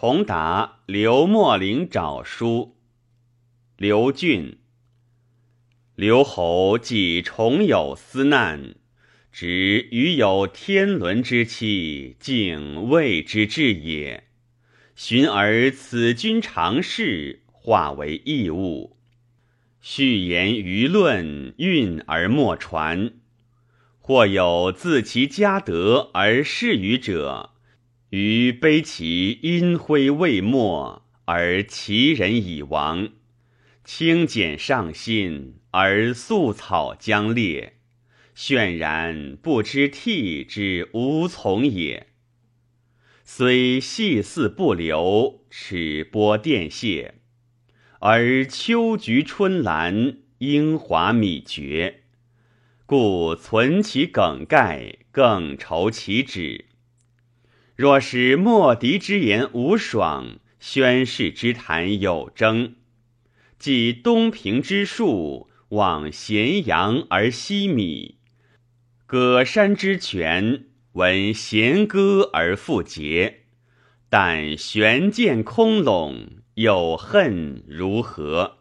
重答刘墨陵诏书。刘俊，刘侯既重有思难，执余有天伦之期，敬畏之至也。寻而此君常事，化为异物。序言舆论，运而莫传。或有自其家德而事于者。余悲其阴灰未没，而其人已亡；清简上心，而素草将裂，渲然不知涕之无从也。虽细似不留，尺波电泄，而秋菊春兰，英华米绝，故存其梗概，更愁其止。若使莫敌之言无爽，宣誓之谈有争，即东平之术，望咸阳而西米；葛山之泉，闻弦歌而复节。但悬剑空陇，有恨如何？